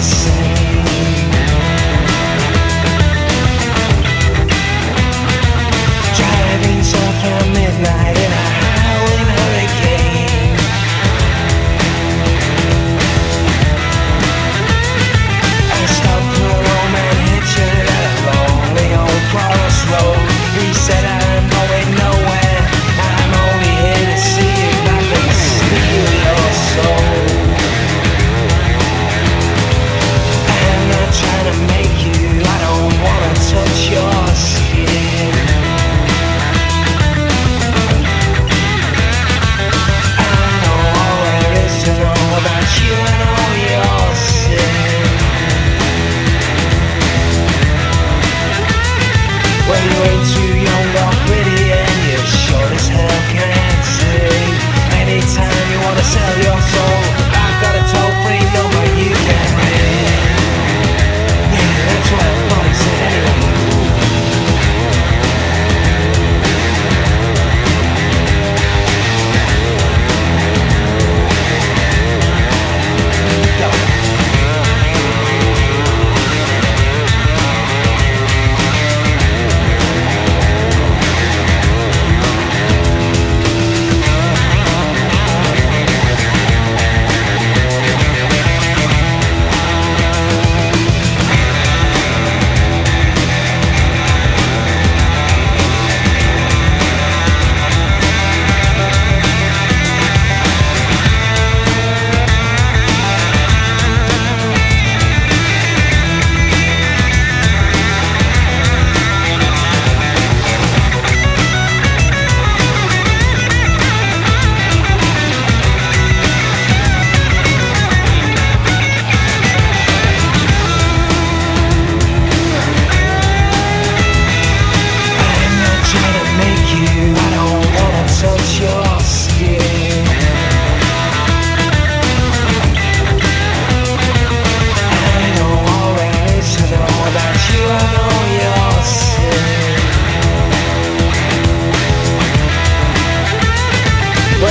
face You're too young, not pretty, and you're as hell, can't sing. Anytime you wanna sell your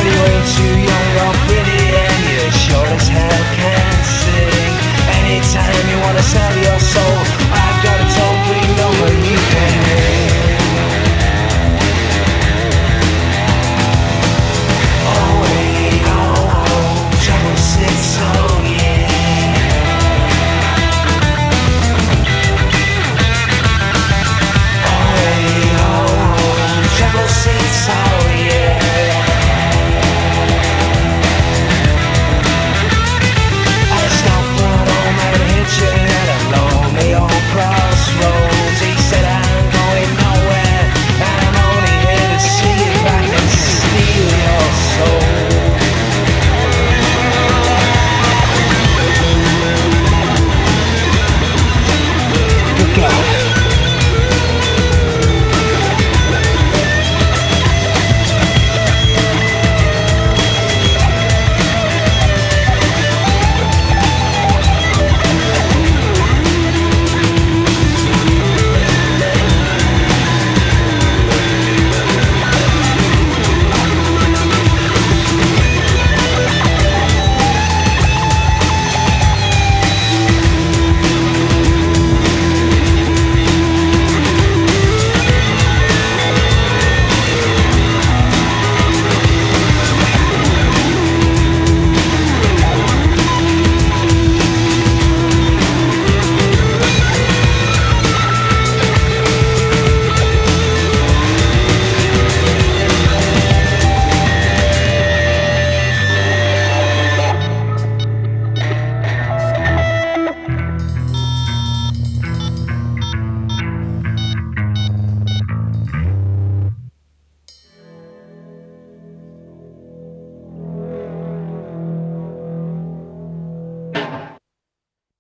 You're too young or pretty and you sure as hell can't sing Anytime you wanna sell your soul